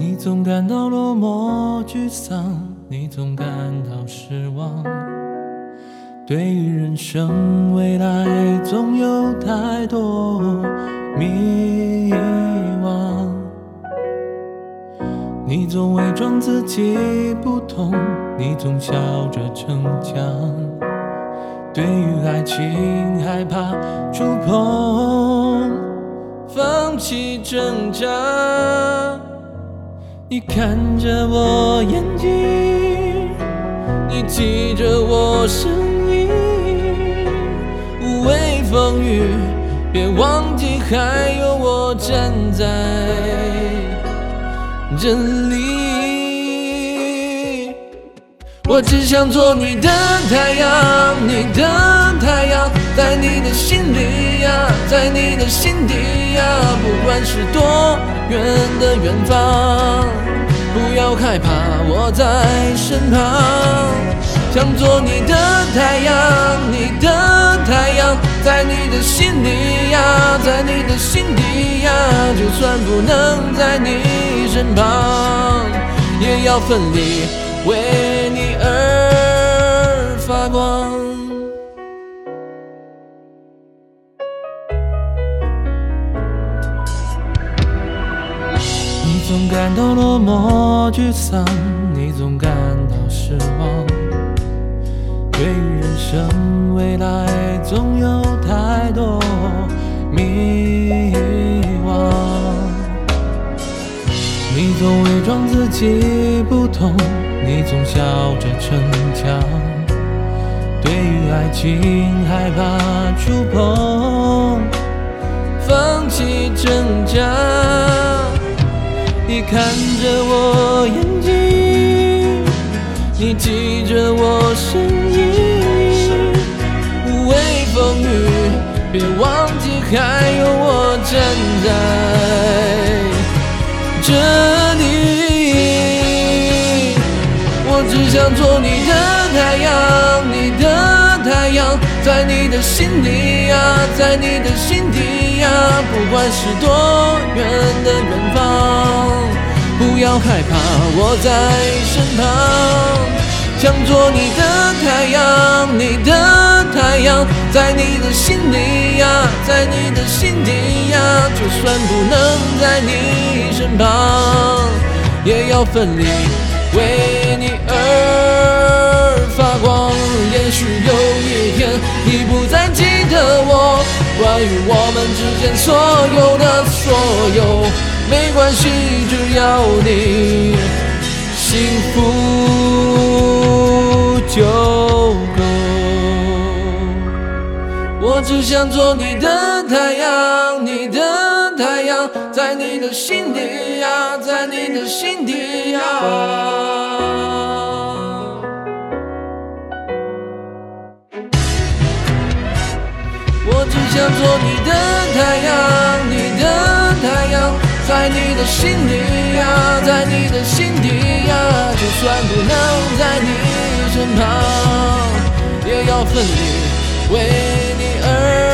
你总感到落寞沮丧，你总感到失望。对于人生未来，总有太多迷惘。你总伪装自己不懂，你总笑着逞强。对于爱情，害怕触碰，放弃挣扎。你看着我眼睛，你记着我声音。无畏风雨，别忘记还有我站在这里。我只想做你的太阳，你的太阳，在你的心里呀，在你的心底呀，不管是多远的远方，不要害怕，我在身旁。想做你的太阳，你的太阳，在你的心里呀，在你的心底呀，就算不能在你身旁，也要奋力为你而发光。感到落寞沮丧，你总感到失望。对于人生未来，总有太多迷惘。你总伪装自己不痛，你总笑着逞强。对于爱情，害怕触碰，放弃挣扎。看着我眼睛，你记着我声音。无畏风雨，别忘记还有我站在这里。我只想做你的太阳，你的太阳，在你的心里呀，在你的心底呀，不管是多远的远方，不要害怕，我在身旁。想做你的太阳，你的太阳，在你的心里呀，在你的心底呀，就算不能在你身旁，也要奋力为你而发光。也许有一天你不再记得我，关于我们之间所有的所有，没关系，只要我只想做你的太阳，你的太阳，在你的心底呀，在你的心底呀。我只想做你的太阳，你的太阳，在你的心里呀，在你的心底呀，就算不能在你身旁，也要奋力为你而